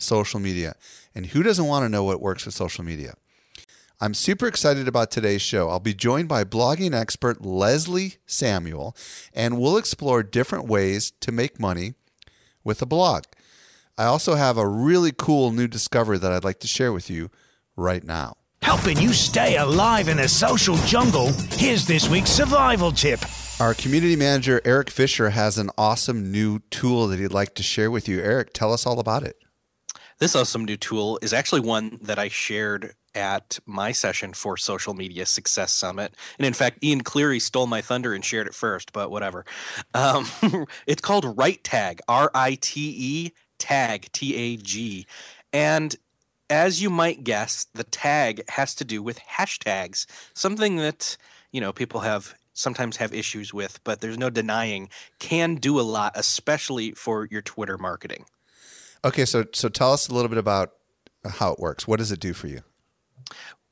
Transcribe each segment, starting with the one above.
social media. And who doesn't want to know what works with social media? I'm super excited about today's show. I'll be joined by blogging expert Leslie Samuel, and we'll explore different ways to make money with a blog. I also have a really cool new discovery that I'd like to share with you right now. Helping you stay alive in the social jungle, here's this week's survival tip. Our community manager, Eric Fisher, has an awesome new tool that he'd like to share with you. Eric, tell us all about it. This awesome new tool is actually one that I shared at my session for Social Media Success Summit. And in fact, Ian Cleary stole my thunder and shared it first, but whatever. Um, it's called Rite Tag, R I T E Tag, T A G. And as you might guess, the tag has to do with hashtags, something that, you know, people have sometimes have issues with, but there's no denying can do a lot, especially for your Twitter marketing. Okay, so so tell us a little bit about how it works. What does it do for you?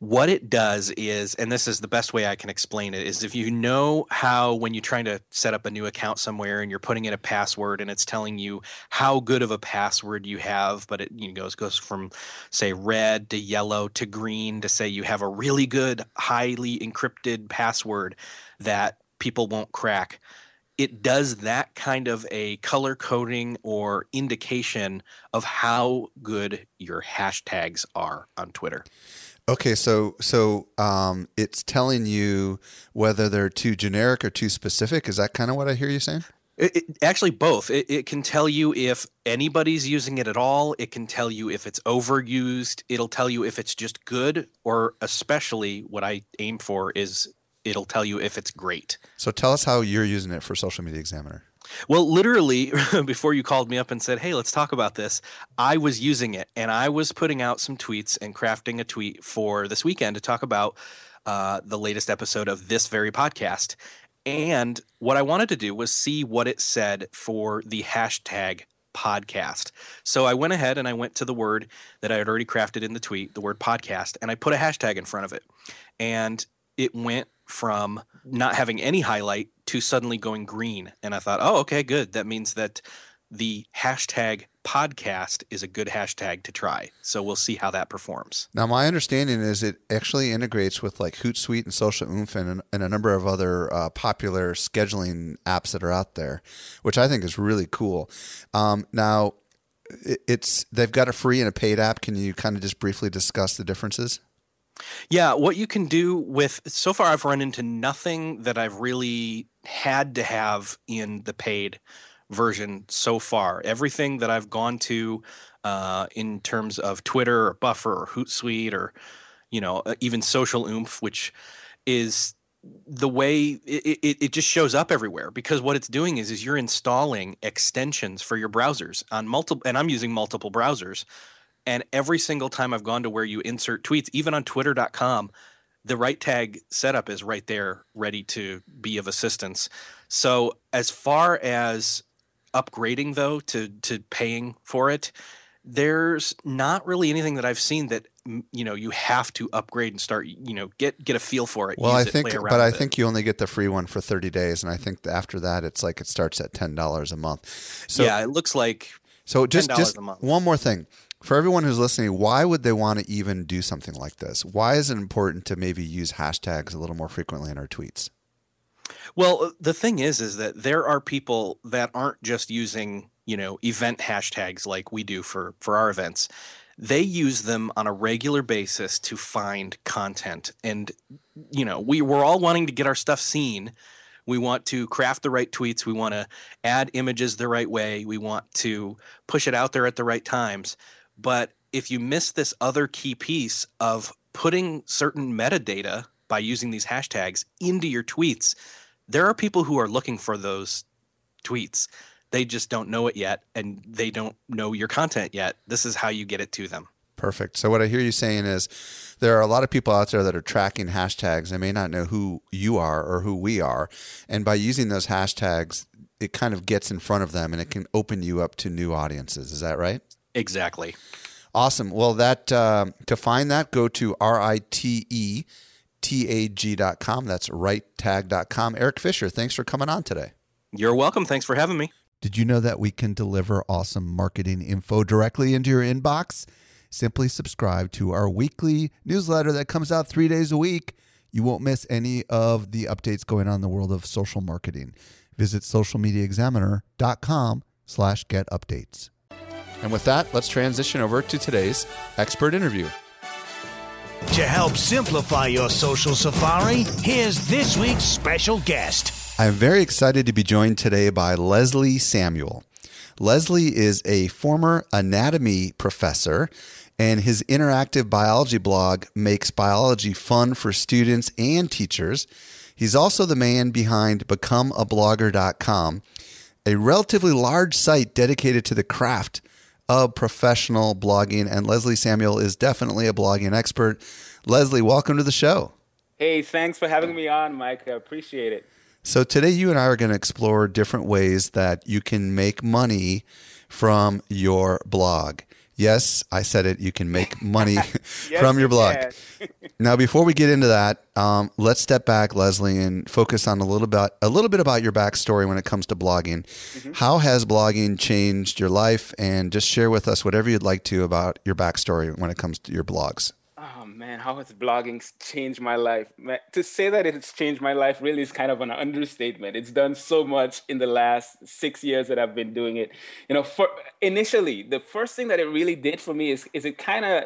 What it does is, and this is the best way I can explain it, is if you know how when you're trying to set up a new account somewhere and you're putting in a password and it's telling you how good of a password you have, but it you know, goes goes from say red to yellow to green to say you have a really good, highly encrypted password that people won't crack it does that kind of a color coding or indication of how good your hashtags are on Twitter. Okay, so so um, it's telling you whether they're too generic or too specific. Is that kind of what I hear you saying? It, it, actually, both. It, it, can tell you if anybody's using it at all. It can tell you if it's overused. It'll tell you if it's just good, or especially what I aim for is it'll tell you if it's great. So tell us how you're using it for Social Media Examiner. Well, literally, before you called me up and said, hey, let's talk about this, I was using it and I was putting out some tweets and crafting a tweet for this weekend to talk about uh, the latest episode of this very podcast. And what I wanted to do was see what it said for the hashtag podcast. So I went ahead and I went to the word that I had already crafted in the tweet, the word podcast, and I put a hashtag in front of it. And it went from not having any highlight to suddenly going green. And I thought, oh, okay, good. That means that the hashtag podcast is a good hashtag to try. So we'll see how that performs. Now, my understanding is it actually integrates with like Hootsuite and Social Oomph and, and a number of other uh, popular scheduling apps that are out there, which I think is really cool. Um, now, it's they've got a free and a paid app. Can you kind of just briefly discuss the differences? Yeah, what you can do with so far, I've run into nothing that I've really had to have in the paid version so far. Everything that I've gone to uh, in terms of Twitter or Buffer or Hootsuite or you know uh, even Social Oomph, which is the way it, it, it, just shows up everywhere because what it's doing is is you're installing extensions for your browsers on multiple and I'm using multiple browsers and every single time I've gone to where you insert tweets, even on twitter.com, the Rite Tag setup is right there, ready to be of assistance. So, as far as upgrading though to to paying for it, there's not really anything that I've seen that you know you have to upgrade and start you know get get a feel for it. Well, I think, but I think you only get the free one for 30 days, and I think after that it's like it starts at ten dollars a month. So yeah, it looks like so just just one more thing for everyone who's listening, why would they want to even do something like this? Why is it important to maybe use hashtags a little more frequently in our tweets? Well, uh, the thing is, is that there are people that aren't just using, you know, event hashtags like we do for for our events. they use them on a regular basis to find content. And, you know, we, we're all wanting to get our stuff seen. We want to craft the right tweets. We want to add images the right way. We want to push it out there at the right times. But if you miss this other key piece of putting certain metadata by using these hashtags into your tweets, there are people who are looking for those tweets. They just don't know it yet and they don't know your content yet. This is how you get it to them. Perfect. So what I hear you saying is there are a lot of people out there that are tracking hashtags. They may not know who you are or who we are. And by using those hashtags, it kind of gets in front of them and it can open you up to new audiences. Is that right? Exactly. Awesome. Well, that uh, to find that, go to R I T E T A G.com. That's ritetag.com. Eric Fisher, thanks for coming on today. You're welcome. Thanks for having me. Did you know that we can deliver awesome marketing info directly into your inbox? Simply subscribe to our weekly newsletter that comes out three days a week. You won't miss any of the updates going on in the world of social marketing. Visit socialmediaexaminer.com slash get updates. And with that, let's transition over to today's expert interview. To help simplify your social safari, here's this week's special guest. I'm very excited to be joined today by Leslie Samuel. Leslie is a former anatomy professor, and his interactive biology blog makes biology fun for students and teachers. He's also the man behind becomeablogger.com, a relatively large site dedicated to the craft of professional blogging. And Leslie Samuel is definitely a blogging expert. Leslie, welcome to the show. Hey, thanks for having me on, Mike. I appreciate it. So, today you and I are going to explore different ways that you can make money from your blog. Yes, I said it. You can make money yes, from your blog. You now, before we get into that, um, let's step back, Leslie, and focus on a little bit a little bit about your backstory when it comes to blogging. Mm-hmm. How has blogging changed your life? And just share with us whatever you'd like to about your backstory when it comes to your blogs man, how has blogging changed my life? Man, to say that it's changed my life really is kind of an understatement. It's done so much in the last six years that I've been doing it. You know, for initially, the first thing that it really did for me is, is it kind of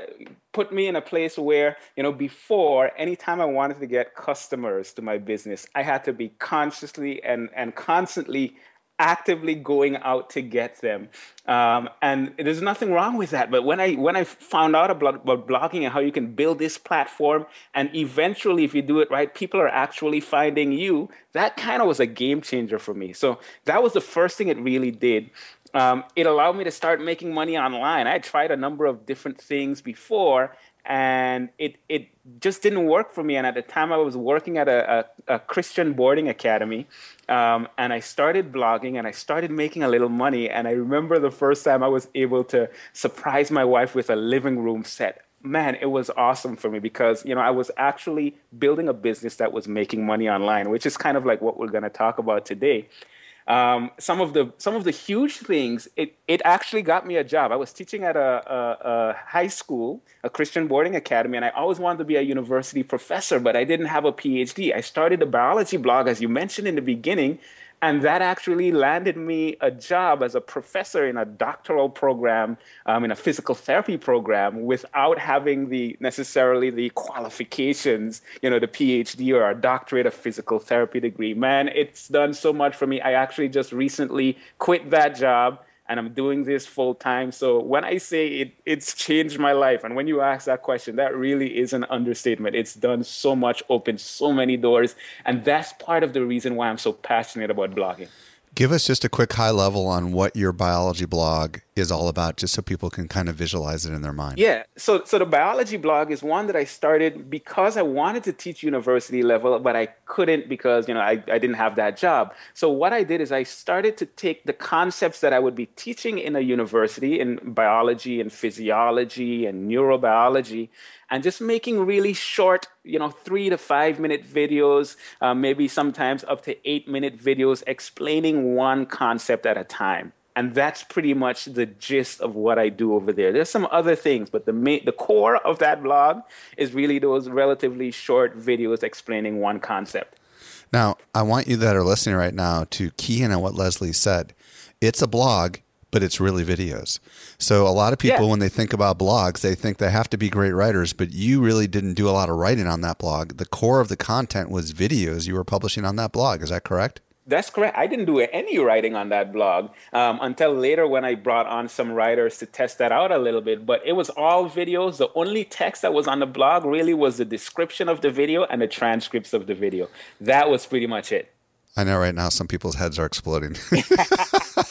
put me in a place where, you know, before, anytime I wanted to get customers to my business, I had to be consciously and, and constantly actively going out to get them. Um, and there's nothing wrong with that. But when I when I found out about, about blogging and how you can build this platform, and eventually, if you do it right, people are actually finding you. That kind of was a game changer for me. So that was the first thing it really did. Um, it allowed me to start making money online. I tried a number of different things before, and it it just didn't work for me. And at the time, I was working at a, a, a Christian boarding academy, um, and I started blogging, and I started making a little money. And I remember the first time I was able to surprise my wife with a living room set. Man, it was awesome for me because you know I was actually building a business that was making money online, which is kind of like what we're going to talk about today. Um, some of the some of the huge things it, it actually got me a job. I was teaching at a, a, a, high school, a Christian boarding academy, and I always wanted to be a university professor, but I didn't have a PhD. I started a biology blog, as you mentioned in the beginning, and that actually landed me a job as a professor in a doctoral program um, in a physical therapy program without having the necessarily the qualifications you know the phd or a doctorate of physical therapy degree. Man it's done so much for me. I actually just recently quit that job and I'm doing this full time. So when I say it, it's changed my life. And when you ask that question, that really is an understatement. It's done so much, opened so many doors. And that's part of the reason why I'm so passionate about blogging. Give us just a quick high level on what your biology blog is all about, just so people can kind of visualize it in their mind. Yeah. So, so the biology blog is one that I started because I wanted to teach university level, but I couldn't because you know I, I didn't have that job. So what I did is I started to take the concepts that I would be teaching in a university in biology and physiology and neurobiology, and just making really short, you know, three to five minute videos, uh, maybe sometimes up to eight minute videos explaining one concept at a time. And that's pretty much the gist of what I do over there. There's some other things, but the main, the core of that blog is really those relatively short videos explaining one concept. Now, I want you that are listening right now to key in on what Leslie said. It's a blog, but it's really videos. So a lot of people, Yeah. when they think about blogs, they think they have to be great writers, but you really didn't do a lot of writing on that blog. The core of the content was videos you were publishing on that blog. Is that correct? That's correct. I didn't do any writing on that blog um, until later when I brought on some writers to test that out a little bit. But it was all videos. The only text that was on the blog really was the description of the video and the transcripts of the video. That was pretty much it. I know right now some people's heads are exploding.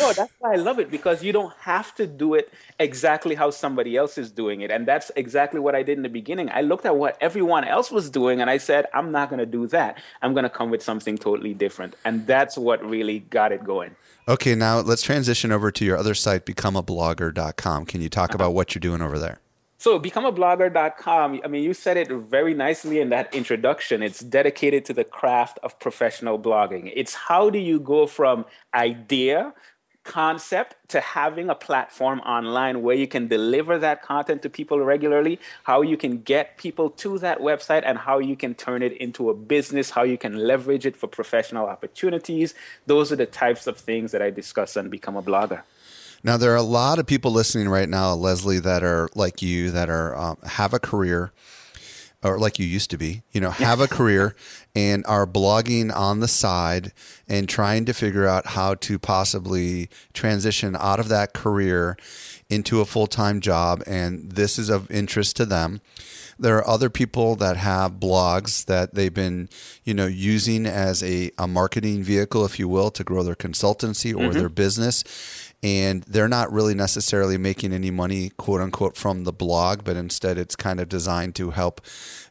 No, that's why I love it because you don't have to do it exactly how somebody else is doing it. And that's exactly what I did in the beginning. I looked at what everyone else was doing and I said, I'm not going to do that. I'm going to come with something totally different. And that's what really got it going. okay, now let's transition over to your other site, becomeablogger.com. Can you talk uh-huh. about what you're doing over there? So, becomeablogger.com, I mean, you said it very nicely in that introduction. It's dedicated to the craft of professional blogging. It's how do you go from idea, concept, to having a platform online where you can deliver that content to people regularly, how you can get people to that website, and how you can turn it into a business, how you can leverage it for professional opportunities. Those are the types of things that I discuss on Become a Blogger. Now there are a lot of people listening right now, Leslie, that are like you, that are um, have a career, or like you used to be, you know, have a career and are blogging on the side and trying to figure out how to possibly transition out of that career into a full time job, and this is of interest to them. There are other people that have blogs that they've been, you know, using as a, a marketing vehicle, if you will, to grow their consultancy or mm-hmm. their business. And they're not really necessarily making any money, quote unquote, from the blog, but instead it's kind of designed to help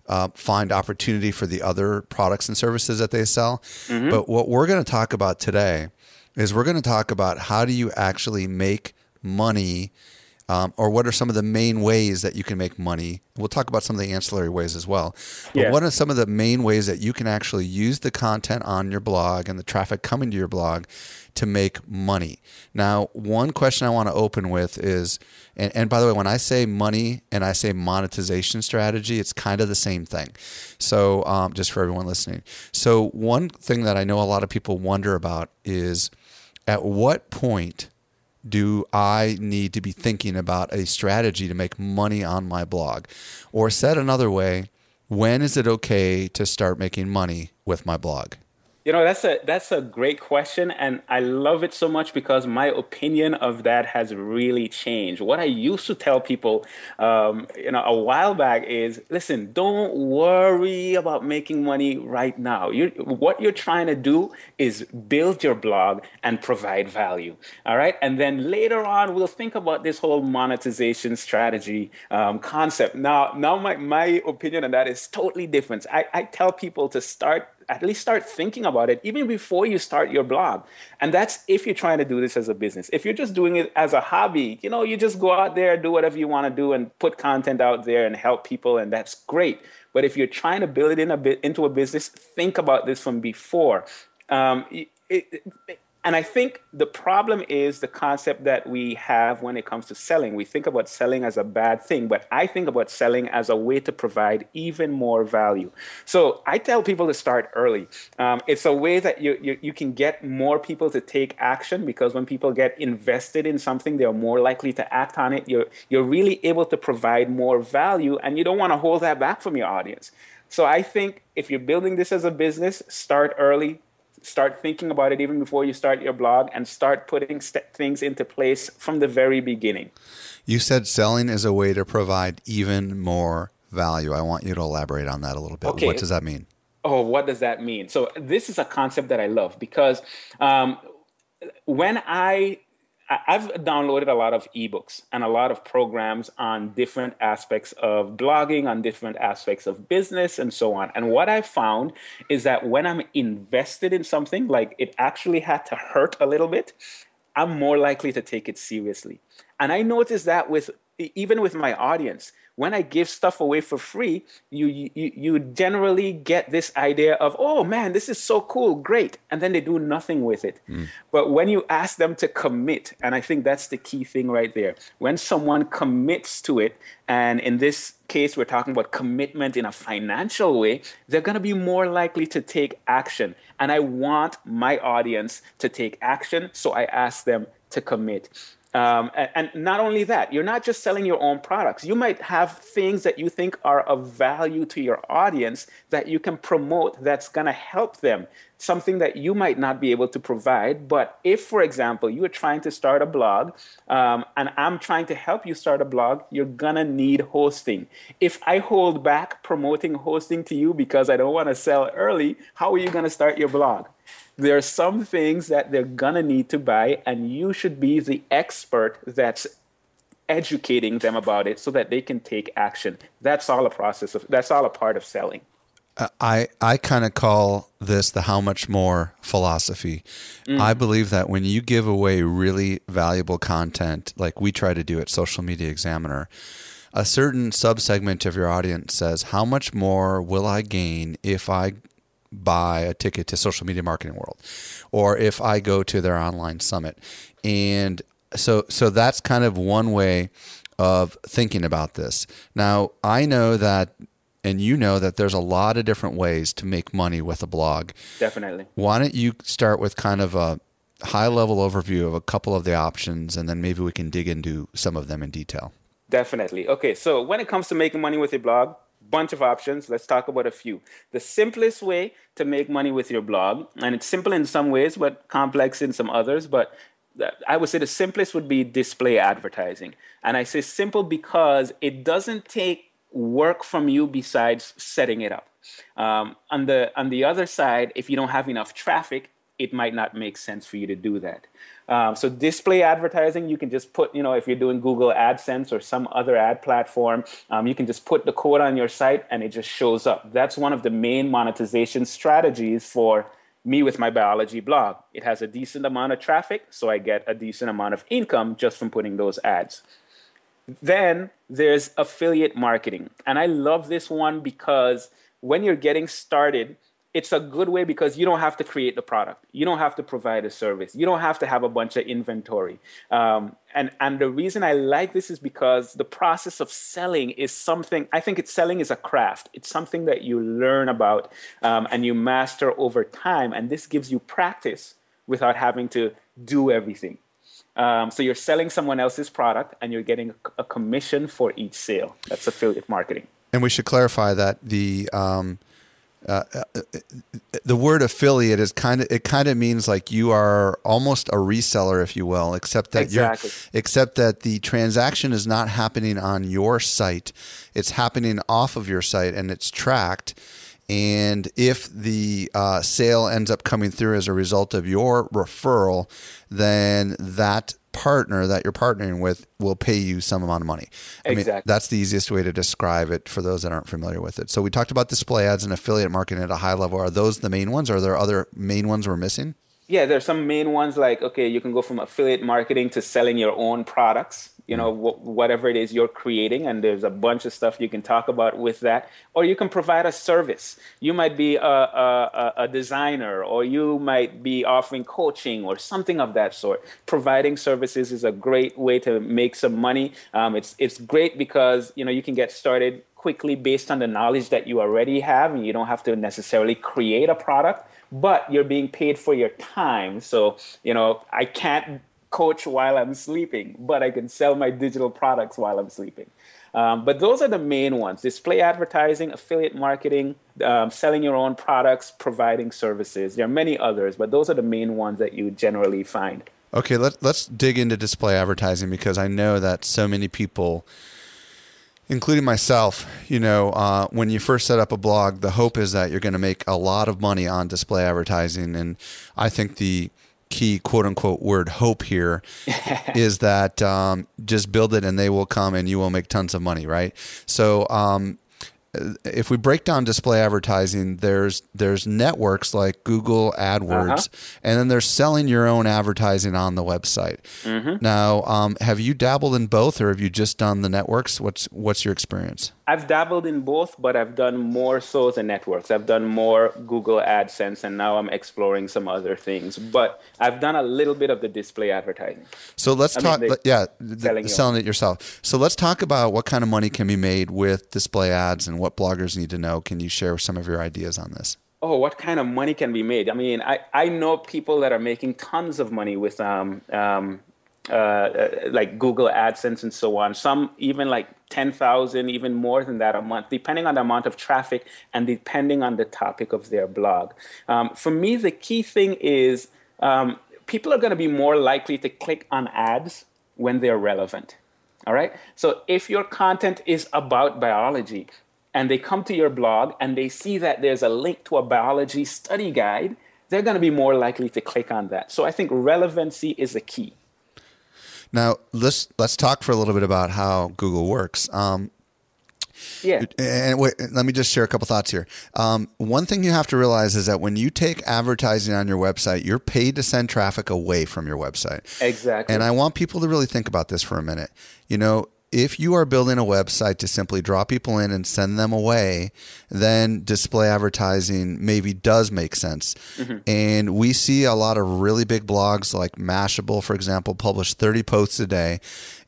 uh, find opportunity for the other products and services that they sell. But what we're going to talk about today is we're going to talk about how do you actually make money um, or what are some of the main ways that you can make money? We'll talk about some of the ancillary ways as well. But Yeah. what are some of the main ways that you can actually use the content on your blog and the traffic coming to your blog to make money? Now, one question I want to open with is, and, and by the way, when I say money and I say monetization strategy, it's kind of the same thing. So, um, just for everyone listening. So, one thing that I know a lot of people wonder about is at what point do I need to be thinking about a strategy to make money on my blog? Or said another way, when is it okay to start making money with my blog? You know, that's a that's a great question, and I love it so much because my opinion of that has really changed. What I used to tell people, um, you know, a while back is, listen, don't worry about making money right now. You, what you're trying to do is build your blog and provide value. All right, and then later on, we'll think about this whole monetization strategy um, concept. Now, now my my opinion on that is totally different. I, I tell people to start at least start thinking about it even before you start your blog. And that's if you're trying to do this as a business. If you're just doing it as a hobby, you know, you just go out there, do whatever you want to do, and put content out there and help people, and that's great. But if you're trying to build it in a bit into a business, think about this from before. Um, it, it, and I think the problem is the concept that we have when it comes to selling. We think about selling as a bad thing, but I think about selling as a way to provide even more value. So I tell people to start early. Um, it's a way that you, you, you can get more people to take action because when people get invested in something, they're more likely to act on it. You're, you're really able to provide more value, and you don't want to hold that back from your audience. So I think if you're building this as a business, start early, start thinking about it even before you start your blog and start putting st- things into place from the very beginning. You said selling is a way to provide even more value. I want you to elaborate on that a little bit. Okay. What does that mean? Oh, what does that mean? So, this is a concept that I love because um, when I I- I've downloaded a lot of ebooks and a lot of programs on different aspects of blogging, on different aspects of business, and so on. And what I found is that when I'm invested in something, like it actually had to hurt a little bit, I'm more likely to take it seriously. And I noticed that with even with my audience, when I give stuff away for free, you you you generally get this idea of, oh man, this is so cool, great, and then they do nothing with it. Mm. But when you ask them to commit, and I think that's the key thing right there, when someone commits to it, and in this case, we're talking about commitment in a financial way, they're going to be more likely to take action. And I want my audience to take action, so I ask them to commit. Um, and, and, not only that, you're not just selling your own products. You might have things that you think are of value to your audience that you can promote that's going to help them, something that you might not be able to provide. But if, for example, you are trying to start a blog um, and I'm trying to help you start a blog, you're going to need hosting. If I hold back promoting hosting to you because I don't want to sell early, how are you going to start your blog? There are some things that they're gonna need to buy, and you should be the expert that's educating them about it so that they can take action. That's all a process of that's all a part of selling. I, I kind of call this the how much more philosophy. Mm. I believe that when you give away really valuable content, like we try to do at Social Media Examiner, a certain subsegment of your audience says, How much more will I gain if I buy a ticket to social media marketing world or if I go to their online summit. And so so that's kind of one way of thinking about this. Now, I know that and you know that there's a lot of different ways to make money with a blog. Definitely. Why don't you start with kind of a high level overview of a couple of the options and then maybe we can dig into some of them in detail. Definitely. Okay, so when it comes to making money with a blog, bunch of options. Let's talk about a few. The simplest way to make money with your blog, and it's simple in some ways, but complex in some others, but I would say the simplest would be display advertising. And I say simple because it doesn't take work from you besides setting it up. Um, on the on the other side, if you don't have enough traffic, it might not make sense for you to do that. Um, so display advertising, you can just put, you know, if you're doing Google AdSense or some other ad platform, um, you can just put the code on your site and it just shows up. That's one of the main monetization strategies for me with my biology blog. It has a decent amount of traffic, so I get a decent amount of income just from putting those ads. Then there's affiliate marketing. And I love this one because when you're getting started, it's a good way because you don't have to create the product. You don't have to provide a service. You don't have to have a bunch of inventory. Um, and, and the reason I like this is because the process of selling is something, I think it's selling is a craft. It's something that you learn about um, and you master over time. And this gives you practice without having to do everything. Um, so you're selling someone else's product and you're getting a, commission for each sale. That's affiliate marketing. And we should clarify that the um, uh, uh, the word affiliate is kind of it kind of means like you are almost a reseller if you will except that exactly. you're except that the transaction is not happening on your site it's happening off of your site and it's tracked and if the uh, sale ends up coming through as a result of your referral then that partner that you're partnering with will pay you some amount of money. I exactly. Mean, that's the easiest way to describe it for those that aren't familiar with it. So we talked about display ads and affiliate marketing at a high level. Are those the main ones? Are there other main ones we're missing? Yeah, there's some main ones like okay, you can go from affiliate marketing to selling your own products you know wh- whatever it is you're creating and there's a bunch of stuff you can talk about with that. Or you can provide a service. You might be a, a, a designer or you might be offering coaching or something of that sort. Providing services is a great way to make some money. Um, it's, it's great because you know you can get started quickly based on the knowledge that you already have and you don't have to necessarily create a product but you're being paid for your time. So you know i can't coach while I'm sleeping, but I can sell my digital products while I'm sleeping. Um, but those are the main ones display advertising, affiliate marketing, um, selling your own products, providing services. There are many others, but those are the main ones that you generally find. Okay, let, let's dig into display advertising because I know that so many people, including myself, you know, uh, when you first set up a blog, the hope is that you're going to make a lot of money on display advertising. And I think the key quote unquote word hope here is that um, just build it and they will come and you will make tons of money, right? So um, if we break down display advertising, there's there's networks like Google AdWords, uh-huh. and then they're selling your own advertising on the website. Mm-hmm. Now, um, have you dabbled in both, or have you just done the networks? What's what's your experience? I've dabbled in both, but I've done more so the networks. I've done more Google AdSense, and now I'm exploring some other things. But I've done a little bit of the display advertising. So let's I talk. Mean, yeah, selling, selling it yourself. So let's talk about what kind of money can be made with display ads and what bloggers need to know. Can you share some of your ideas on this? oh, what kind of money can be made? I mean, I, I know people that are making tons of money with um, um, uh, like Google AdSense and so on. Some even like 10,000, even more than that a month, depending on the amount of traffic and depending on the topic of their blog. Um, for me, the key thing is um, people are going to be more likely to click on ads when they're relevant. All right. So if your content is about biology and they come to your blog and they see that there's a link to a biology study guide, they're going to be more likely to click on that. So I think relevancy is a key. Now let's let's talk for a little bit about how Google works. Um, yeah. And wait, let me just share a couple thoughts here. Um, one thing you have to realize is that when you take advertising on your website, you're paid to send traffic away from your website. Exactly. And I want people to really think about this for a minute. You know, if you are building a website to simply draw people in and send them away, then display advertising maybe does make sense. Mm-hmm. And we see a lot of really big blogs like Mashable, for example, publish 30 posts a day.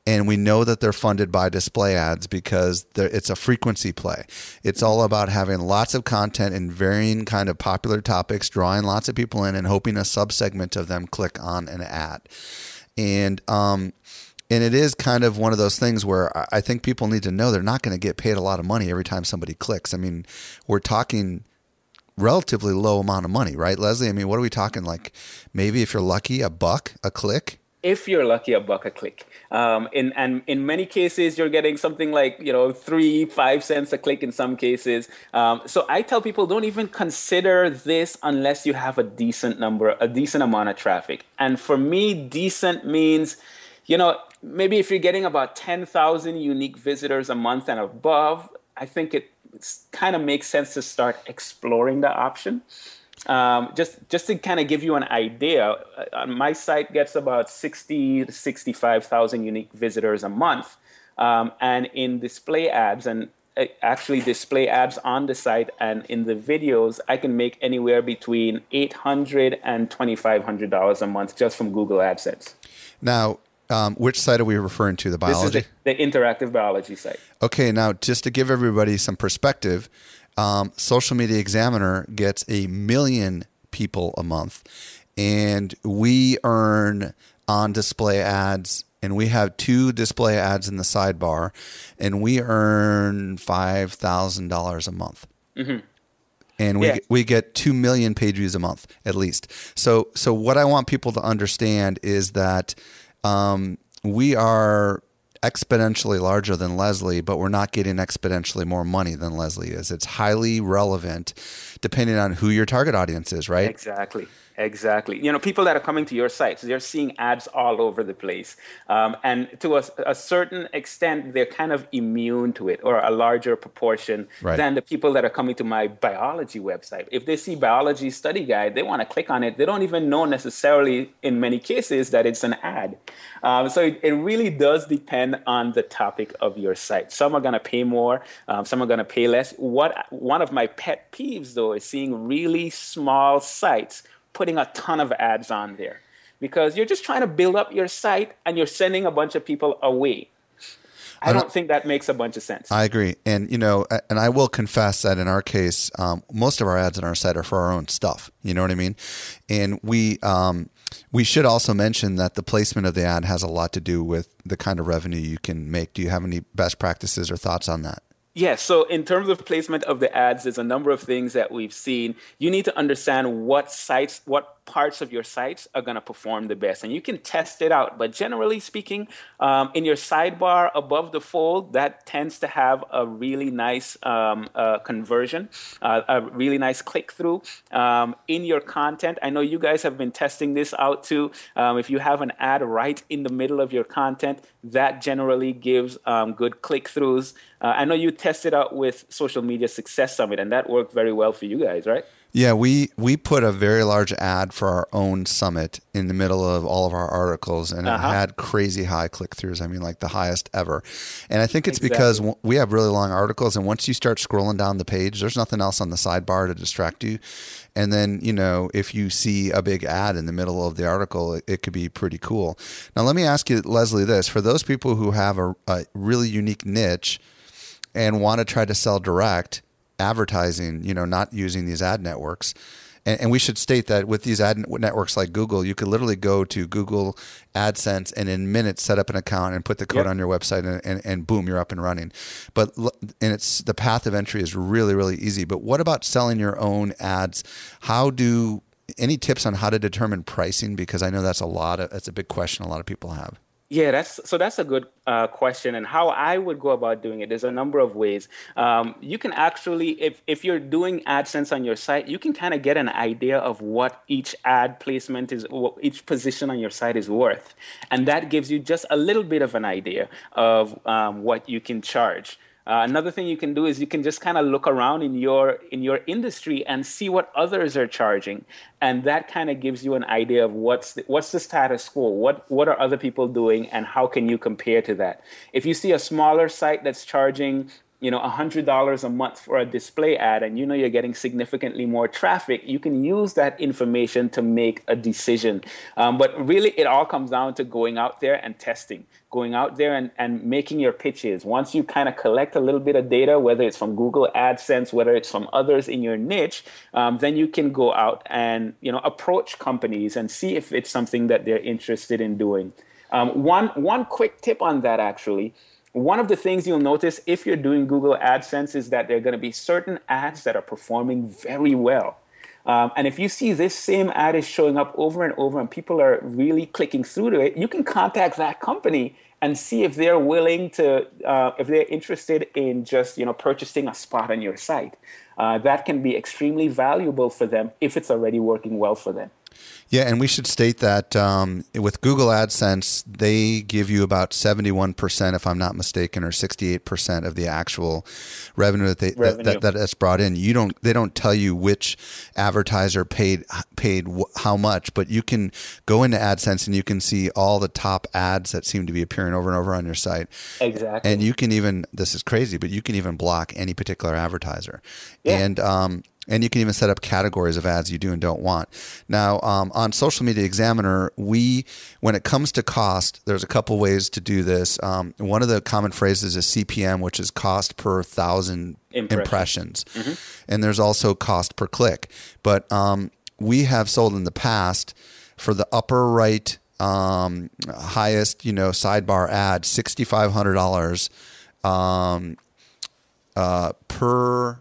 And we know that they're funded by display ads because it's a frequency play. It's all about having lots of content in varying kind of popular topics, drawing lots of people in, and hoping a subsegment of them click on an ad. And um, and it is kind of one of those things where I think people need to know they're not going to get paid a lot of money every time somebody clicks. I mean, we're talking relatively low amount of money, right, Leslie? I mean, what are we talking like? Maybe if you're lucky, a buck a click. If you're lucky, a buck a click. Um, in and in many cases, you're getting something like you know three, five cents a click in some cases. Um, so I tell people don't even consider this unless you have a decent number, a decent amount of traffic. And for me, decent means, you know, maybe if you're getting about 10,000 unique visitors a month and above, I think it kind of makes sense to start exploring the option. Um, just just to kind of give you an idea, uh, my site gets about 60 to 65,000 unique visitors a month. Um, and in display ads and uh, actually display ads on the site and in the videos, I can make anywhere between $800 and $2,500 a month just from Google AdSense. Now, um, which site are we referring to? The biology? The, the, interactive biology site. Okay, now just to give everybody some perspective, um, Social Media Examiner gets a million people a month, and we earn on display ads. And we have two display ads in the sidebar, and we earn five thousand dollars a month. Mm-hmm and we yeah. we get 2 million page views a month at least. So so what I want people to understand is that um, we are exponentially larger than Leslie, but we're not getting exponentially more money than Leslie is. It's highly relevant depending on who your target audience is, right? Exactly. Exactly. You know, people that are coming to your sites, they're seeing ads all over the place. Um, and to a, a, certain extent, they're kind of immune to it, or a larger proportion right. than the people that are coming to my biology website. If they see biology study guide, they want to click on it. They don't even know necessarily, in many cases, that it's an ad. Um, so it, it, really does depend on the topic of your site. Some are going to pay more, um, some are going to pay less. What One of my pet peeves, though, is seeing really small sites putting a ton of ads on there because you're just trying to build up your site and you're sending a bunch of people away. I don't think that makes a bunch of sense. I agree, and you know, and I will confess that in our case, um, most of our ads on our site are for our own stuff. You know what I mean? And we um, we should also mention that the placement of the ad has a lot to do with the kind of revenue you can make. Do you have any best practices or thoughts on that? Yes. So, in terms of placement of the ads, there's a number of things that we've seen. You need to understand what sites, what parts of your sites are going to perform the best. And you can test it out. But generally speaking, um, in your sidebar above the fold, that tends to have a really nice um, uh, conversion, uh, a really nice click through. Um, in your content, I know you guys have been testing this out too. Um, if you have an ad right in the middle of your content, that generally gives um, good click throughs. Uh, I know you tested out with Social Media Success Summit, and that worked very well for you guys, right? Yeah, we we put a very large ad for our own summit in the middle of all of our articles, and uh-huh. it had crazy high click throughs. I mean, like the highest ever. And I think it's exactly. because we have really long articles, and once you start scrolling down the page, there's nothing else on the sidebar to distract you. And then you know, if you see a big ad in the middle of the article, it, it could be pretty cool. Now, let me ask you, Leslie, this: for those people who have a, a really unique niche and want to try to sell direct advertising, you know, not using these ad networks. And, and, we should state that with these ad networks like Google, you could literally go to Google AdSense and in minutes set up an account and put the code yep. on your website and, and, and, boom, you're up and running. But and it's the path of entry is really really easy. But what about selling your own ads? How do any tips on how to determine pricing? Because I know that's a lot of that's a big question a lot of people have. Yeah, that's so. That's a good uh, question, and how I would go about doing it. There's a number of ways. Um, you can actually, if if you're doing AdSense on your site, you can kind of get an idea of what each ad placement is, what each position on your site is worth, and that gives you just a little bit of an idea of um, what you can charge. Uh, another thing you can do is you can just kind of look around in your in your industry and see what others are charging, and that kind of gives you an idea of what's the, what's the status quo, what what are other people doing, and how can you compare to that. If you see a smaller site that's charging you know $100 a month for a display ad and you know you're getting significantly more traffic you can use that information to make a decision. Um, but really it all comes down to going out there and testing going out there and, and making your pitches. Once you kind of collect a little bit of data whether it's from google adsense whether it's from others in your niche um, then you can go out and you know approach companies and see if it's something that they're interested in doing. Um, one one quick tip on that actually one of the things you'll notice if you're doing Google AdSense is that there are going to be certain ads that are performing very well. Um, and if you see this same ad is showing up over and over and people are really clicking through to it, you can contact that company and see if they're willing to, uh, if they're interested in just you know purchasing a spot on your site. Uh, that can be extremely valuable for them if it's already working well for them. Yeah, and we should state that um, with Google AdSense, they give you about seventy-one percent, if I'm not mistaken, or sixty-eight percent of the actual revenue that they revenue. That, that, that's brought in. You don't they don't tell you which advertiser paid paid how much, but you can go into AdSense and you can see all the top ads that seem to be appearing over and over on your site. Exactly. And you can even this is crazy, but you can even block any particular advertiser. Yeah. And um, and you can even set up categories of ads you do and don't want. Now, um, on Social Media Examiner, we, when it comes to cost, there's a couple ways to do this. Um, one of the common phrases is CPM, which is cost per thousand impressions, mm-hmm. and there's also cost per click. But um, we have sold in the past for the upper right um, highest, you know, sidebar ad, sixty five hundred dollars um, uh, per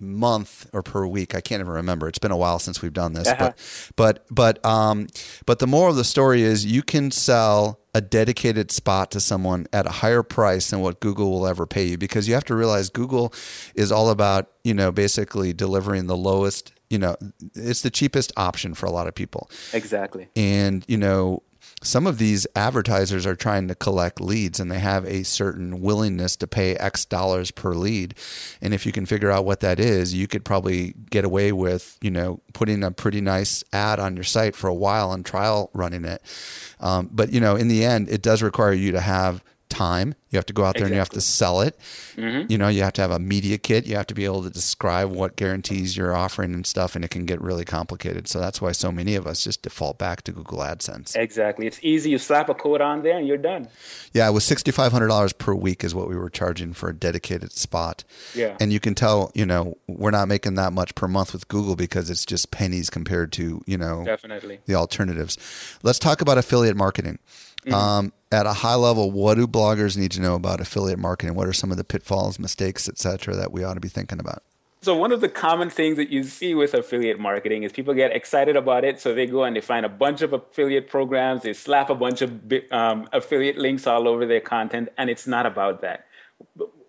month or per week. I can't even remember. It's been a while since we've done this, uh-huh. but but but um, but the moral of the story is you can sell a dedicated spot to someone at a higher price than what Google will ever pay you because you have to realize Google is all about you know basically delivering the lowest you know it's the cheapest option for a lot of people exactly and you know some of these advertisers are trying to collect leads and they have a certain willingness to pay X dollars per lead. And if you can figure out what that is, you could probably get away with, you know, putting a pretty nice ad on your site for a while and trial running it. Um, but, you know, in the end, it does require you to have time. You have to go out there exactly. and you have to sell it. Mm-hmm. You know, you have to have a media kit. You have to be able to describe what guarantees you're offering and stuff, and it can get really complicated. So that's why so many of us just default back to Google AdSense. Exactly. It's easy. You slap a code on there and you're done. Yeah, it was $6,500 per week is what we were charging for a dedicated spot. Yeah. And you can tell, you know, we're not making that much per month with Google because it's just pennies compared to, you know, definitely the alternatives. Let's talk about affiliate marketing. Mm-hmm. Um, at a high level, what do bloggers need to know about affiliate marketing? What are some of the pitfalls, mistakes, et cetera, that we ought to be thinking about? So one of the common things that you see with affiliate marketing is people get excited about it, so they go and they find a bunch of affiliate programs, they slap a bunch of um, affiliate links all over their content, and it's not about that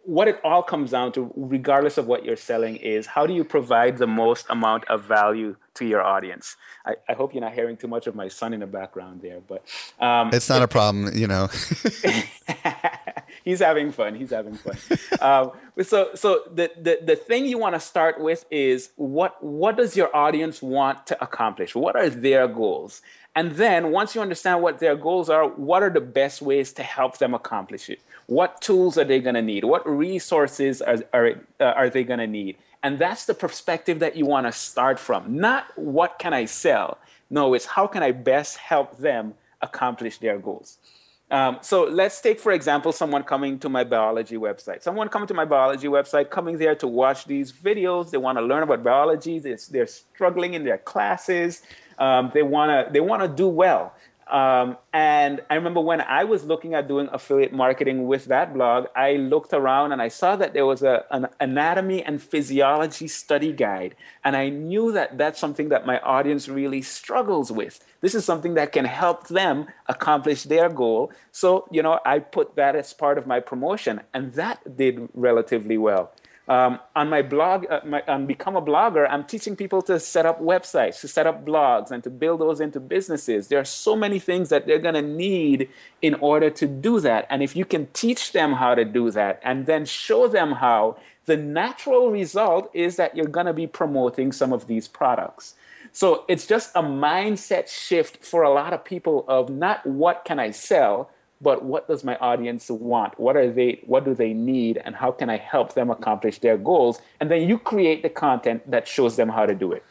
what it all comes down to, regardless of what you're selling, is how do you provide the most amount of value to your audience? I, I hope you're not hearing too much of my son in the background there, but um, it's not a problem, you know. he's having fun. He's having fun. um, so, so the, the the thing you want to start with is what what does your audience want to accomplish? What are their goals? And then once you understand what their goals are, what are the best ways to help them accomplish it? What tools are they going to need? What resources are, are, uh, are they going to need? And that's the perspective that you want to start from. Not what can I sell? No, it's how can I best help them accomplish their goals. Um, so let's take, for example, someone coming to my biology website. Someone coming to my biology website, coming there to watch these videos. They want to learn about biology. They're, they're struggling in their classes. Um, they want to they want to do well. Um, and I remember when I was looking at doing affiliate marketing with that blog, I looked around and I saw that there was a, an anatomy and physiology study guide. And I knew that that's something that my audience really struggles with. This is something that can help them accomplish their goal. So, you know, I put that as part of my promotion, and that did relatively well. Um, on my blog, uh, my, on Become a Blogger, I'm teaching people to set up websites, to set up blogs, and to build those into businesses. There are so many things that they're going to need in order to do that. And if you can teach them how to do that and then show them how, the natural result is that you're going to be promoting some of these products. So it's just a mindset shift for a lot of people of not what can I sell, but what does my audience want? What are they what do they need? And how can i help them accomplish their goals? And then you create the content that shows them how to do it.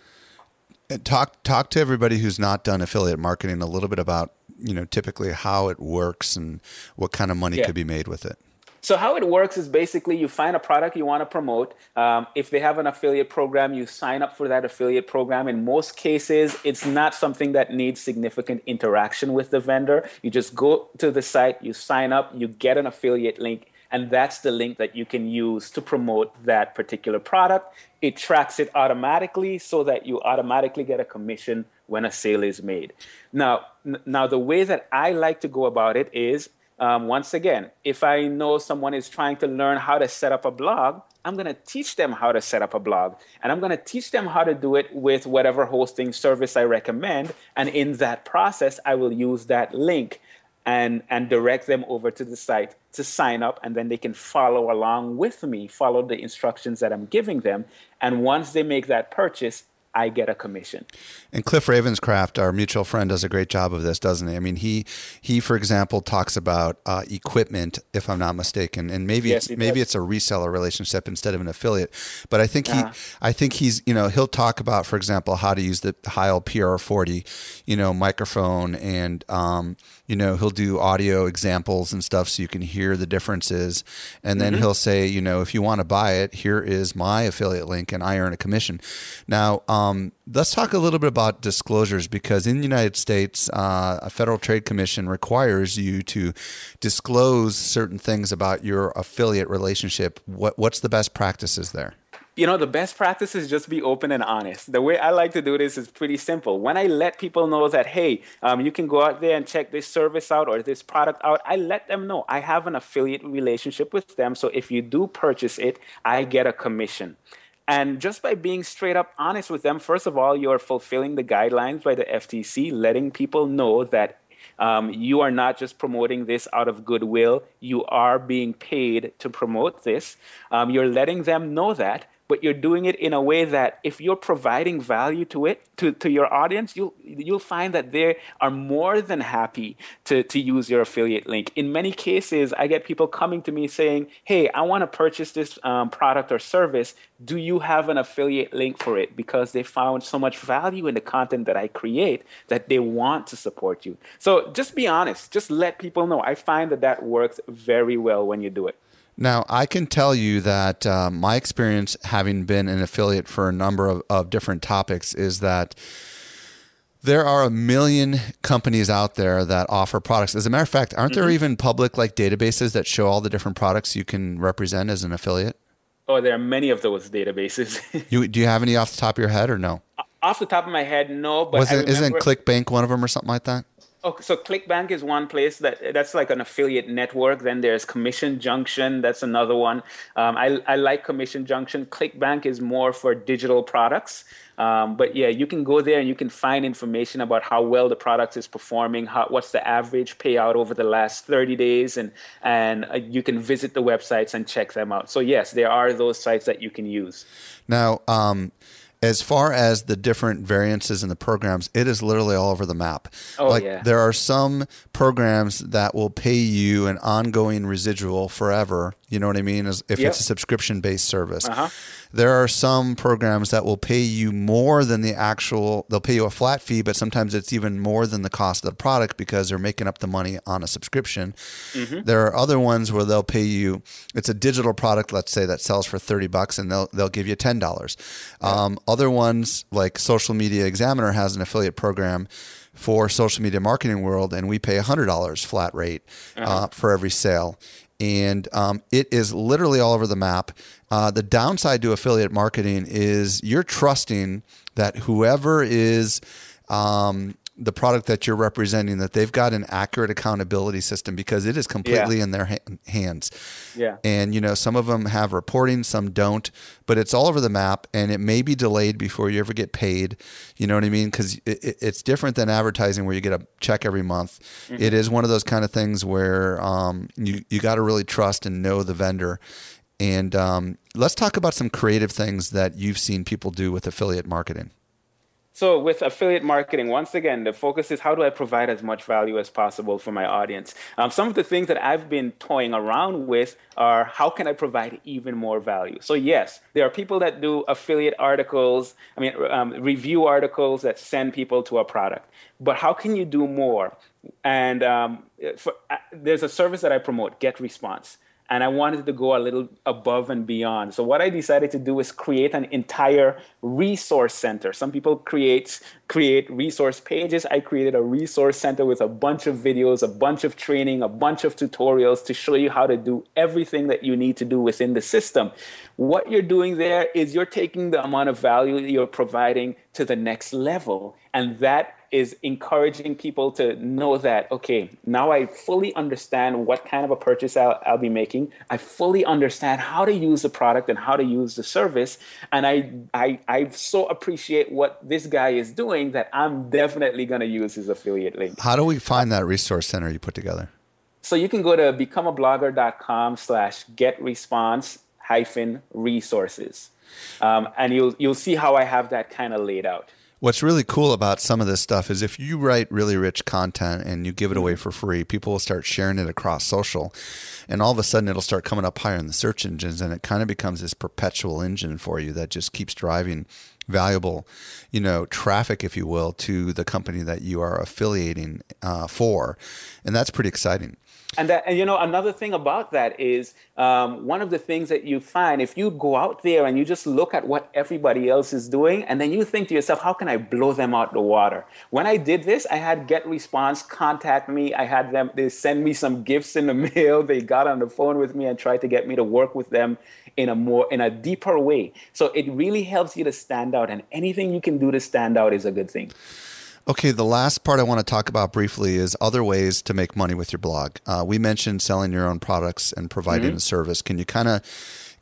And talk talk to everybody who's not done affiliate marketing a little bit about you know typically how it works and what kind of money yeah. could be made with it so how it works is basically you find a product you want to promote. Um, if they have an affiliate program, you sign up for that affiliate program. In most cases, it's not something that needs significant interaction with the vendor. You just go to the site, you sign up, you get an affiliate link, and that's the link that you can use to promote that particular product. It tracks it automatically so that you automatically get a commission when a sale is made. Now, now the way that I like to go about it is um, once again, if I know someone is trying to learn how to set up a blog, I'm going to teach them how to set up a blog. And I'm going to teach them how to do it with whatever hosting service I recommend. And in that process, I will use that link and, and direct them over to the site to sign up. And then they can follow along with me, follow the instructions that I'm giving them. And once they make that purchase, I get a commission. And Cliff Ravenscraft, our mutual friend, does a great job of this, doesn't he? I mean, he he, for example, talks about uh, equipment, if I'm not mistaken, and maybe yes, it's maybe it's a reseller relationship instead of an affiliate. But I think uh-huh. he I think he's you know he'll talk about, for example, how to use the Heil PR40, you know, microphone, and um, you know he'll do audio examples and stuff so you can hear the differences, and then mm-hmm. he'll say, you know, if you want to buy it, here is my affiliate link, and I earn a commission. Now. Um, let's talk a little bit about disclosures because in the United States, uh, a Federal Trade Commission requires you to disclose certain things about your affiliate relationship. What, what's the best practices there? You know, the best practice is just be open and honest. The way I like to do this is pretty simple. When I let people know that, hey, um, you can go out there and check this service out or this product out, I let them know I have an affiliate relationship with them. So if you do purchase it, I get a commission. And just by being straight up honest with them, first of all, you're fulfilling the guidelines by the FTC, letting people know that um, you are not just promoting this out of goodwill, you are being paid to promote this. Um, you're letting them know that but you're doing it in a way that if you're providing value to it to, to your audience you'll you'll find that they are more than happy to, to use your affiliate link. In many cases i get people coming to me saying hey i want to purchase this um, product or service. Do you have an affiliate link for it? Because they found so much value in the content that i create that they want to support you. So just be honest. Just let people know. I find that that works very well when you do it now, I can tell you that uh, my experience having been an affiliate for a number of, of different topics is that there are a million companies out there that offer products. As a matter of fact, aren't mm-hmm. there even public like databases that show all the different products you can represent as an affiliate? Oh, there are many of those databases. you, do you have any off the top of your head or no? Off the top of my head, no. But Was it, remember- isn't ClickBank one of them or something like that? Okay, so ClickBank is one place that that's like an affiliate network. Then there's Commission Junction, that's another one. Um, I, I like Commission Junction. ClickBank is more for digital products. Um, but yeah, you can go there and you can find information about how well the product is performing, how, what's the average payout over the last 30 days, and and uh, you can visit the websites and check them out. So yes, there are those sites that you can use. Now. Um, as far as the different variances in the programs, it is literally all over the map. Oh, like yeah. there are some programs that will pay you an ongoing residual forever, You know what I mean? As if Yep. it's a subscription based service. Uh-huh. There are some programs that will pay you more than the actual, they'll pay you a flat fee, but sometimes it's even more than the cost of the product because they're making up the money on a subscription. There are other ones where they'll pay you, it's a digital product, let's say, that sells for 30 bucks and they'll, they'll give you $10. Um, other ones, like Social Media Examiner has an affiliate program for social media marketing world, and we pay $100 flat rate uh, for every sale and um, it is literally all over the map. Uh, the downside to affiliate marketing is you're trusting that whoever is um, the product that you're representing that they've got an accurate accountability system because it is completely in their ha- hands. Yeah. And you know, some of them have reporting, some don't, but it's all over the map, and it may be delayed before you ever get paid. You know what I mean? Because it, it- it's different than advertising where you get a check every month. It is one of those kind of things where um, you you got to really trust and know the vendor. And um, let's talk about some creative things that you've seen people do with affiliate marketing. So with affiliate marketing, once again, the focus is how do I provide as much value as possible for my audience? Um, some of the things that I've been toying around with are how can I provide even more value? So yes, there are people that do affiliate articles, I mean, um, review articles that send people to a product. But how can you do more? And um, for, uh, there's a service that I promote, Get Response and I wanted to go a little above and beyond. So what I decided to do is create an entire resource center. Some people create create resource pages. I created a resource center with a bunch of videos, a bunch of training, a bunch of tutorials to show you how to do everything that you need to do within the system. What you're doing there is you're taking the amount of value you're providing to the next level, and that is encouraging people to know that okay now i fully understand what kind of a purchase I'll, I'll, be making. I fully understand how to use the product and how to use the service. And i i, I so appreciate what this guy is doing that i'm definitely going to use his affiliate link. How do we find that resource center you put together? so you can go to becomeablogger.com slash get response hyphen resources. Um, and you'll you'll see how i have that kind of laid out What's really cool about some of this stuff is if you write really rich content and you give it away for free, people will start sharing it across social. And all of a sudden, it'll start coming up higher in the search engines. And it kind of becomes this perpetual engine for you that just keeps driving valuable, you know, traffic, if you will, to the company that you are affiliating uh, for. And that's pretty exciting. And, that, and you know, another thing about that is um, one of the things that you find if you go out there and you just look at what everybody else is doing, and then you think to yourself, how can I blow them out the water? When I did this, I had Get Response contact me. I had them, they send me some gifts in the mail. They got on the phone with me and tried to get me to work with them in a more, in a deeper way. So it really helps you to stand out, and anything you can do to stand out is a good thing. Okay, the last part I want to talk about briefly is other ways to make money with your blog. Uh, we mentioned selling your own products and providing Mm-hmm. a service. Can you kind of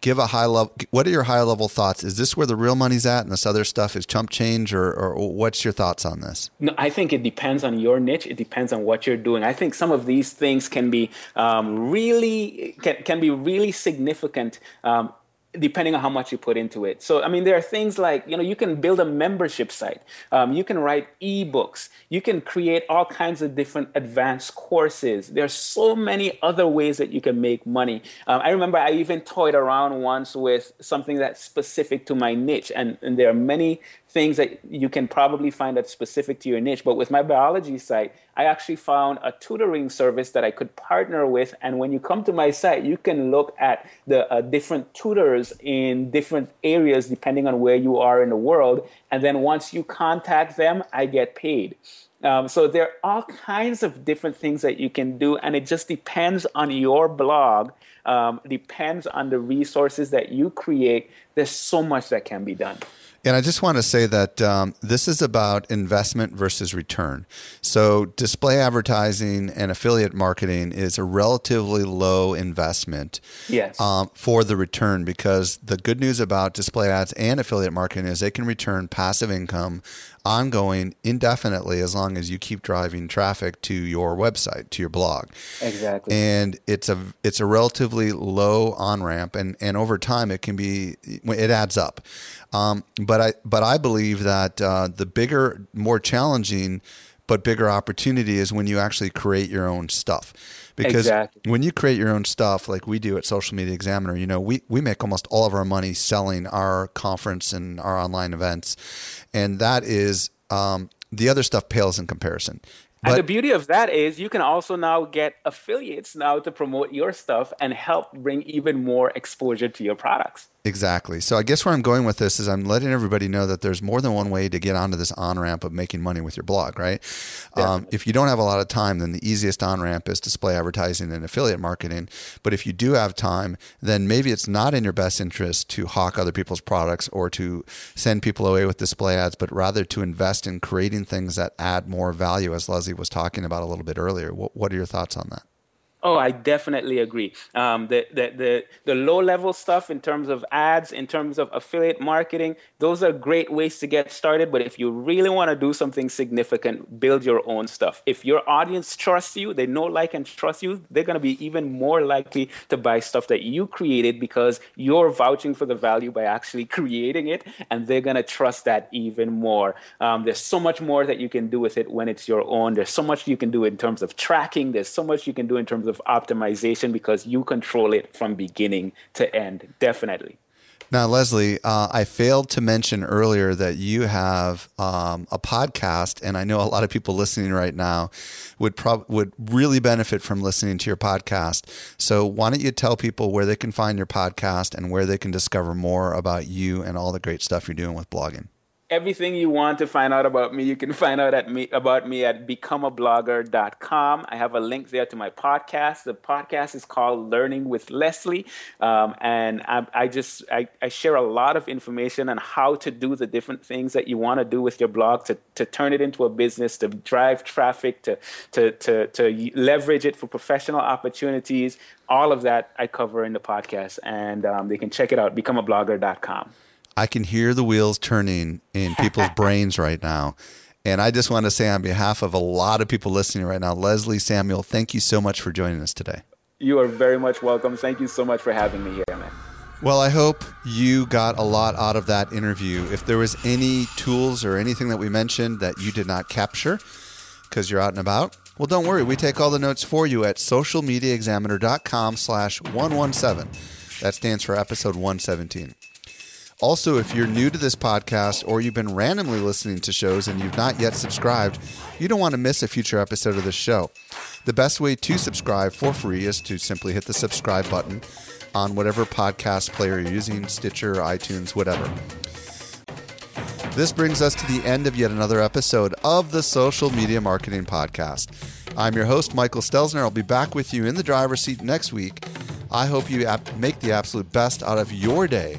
give a high level? What are your high level thoughts? Is this where the real money's at, and this other stuff is chump change, or, or what's your thoughts on this? No, I think it depends on your niche. It depends on what you're doing. I think some of these things can be um, really can, can be really significant. Um, depending on how much you put into it. So, I mean, there are things like, you know, you can build a membership site, um, you can write ebooks, you can create all kinds of different advanced courses. There's so many other ways that you can make money. Um, I remember I even toyed around once with something that's specific to my niche, and, and there are many things that you can probably find that's specific to your niche. But with my biology site, I actually found a tutoring service that I could partner with. And when you come to my site, you can look at the uh, different tutors in different areas depending on where you are in the world. And then once you contact them, I get paid. Um, so there are all kinds of different things that you can do, and it just depends on your blog. Um, depends on the resources that you create. There's so much that can be done. And I just want to say that um, this is about investment versus return. So, display advertising and affiliate marketing is a relatively low investment Yes. um, for the return because the good news about display ads and affiliate marketing is they can return passive income ongoing indefinitely as long as you keep driving traffic to your website, to your blog exactly. and it's a it's a relatively low on ramp, and and over time it can be it adds up. Um, but I but I believe that uh, the bigger, more challenging, but bigger opportunity is when you actually create your own stuff. Because Exactly. when you create your own stuff, like we do at Social Media Examiner, you know, we, we make almost all of our money selling our conference and our online events. And that is, um, the other stuff pales in comparison. and the beauty of that is you can also now get affiliates now to promote your stuff and help bring even more exposure to your products. Exactly. So I guess where I'm going with this is I'm letting everybody know that there's more than one way to get onto this on ramp of making money with your blog, right? Um, if you don't have a lot of time, then the easiest on ramp is display advertising and affiliate marketing. But if you do have time, then maybe it's not in your best interest to hawk other people's products or to send people away with display ads, but rather to invest in creating things that add more value, as Leslie was talking about a little bit earlier. What, what are your thoughts on that? Oh, I definitely agree. Um, the, the, the, the low level stuff in terms of ads, in terms of affiliate marketing, those are great ways to get started. But if you really want to do something significant, build your own stuff. If your audience trusts you, they know, like, and trust you, they're going to be even more likely to buy stuff that you created because you're vouching for the value by actually creating it. And they're going to trust that even more. Um, there's so much more that you can do with it when it's your own. There's so much you can do in terms of tracking. There's so much you can do in terms of optimization because you control it from beginning to end. Definitely. Now, Leslie, uh, I failed to mention earlier that you have um, a podcast, and I know a lot of people listening right now would prob- would really benefit from listening to your podcast. So, why don't you tell people where they can find your podcast and where they can discover more about you and all the great stuff you're doing with blogging? Everything you want to find out about me, you can find out at me about me at becomeablogger.com. I have a link there to my podcast. The podcast is called Learning with Leslie, um, and I, I just I, I share a lot of information on how to do the different things that you want to do with your blog to, to turn it into a business, to drive traffic, to to to to leverage it for professional opportunities. All of that I cover in the podcast, and um, they can check it out. Becomeablogger.com. I can hear the wheels turning in people's brains right now. And I just want to say, on behalf of a lot of people listening right now, Leslie Samuel, thank you so much for joining us today. You are very much welcome. Thank you so much for having me here, man. Well, I hope you got a lot out of that interview. If there was any tools or anything that we mentioned that you did not capture because you're out and about, well, don't worry. We take all the notes for you at socialmediaexaminer.com slash 117. That stands for episode 117. Also, if you're new to this podcast or you've been randomly listening to shows and you've not yet subscribed, you don't want to miss a future episode of this show. The best way to subscribe for free is to simply hit the subscribe button on whatever podcast player you're using Stitcher, iTunes, whatever. This brings us to the end of yet another episode of the Social Media Marketing Podcast. I'm your host, Michael Stelzner. I'll be back with you in the driver's seat next week. I hope you make the absolute best out of your day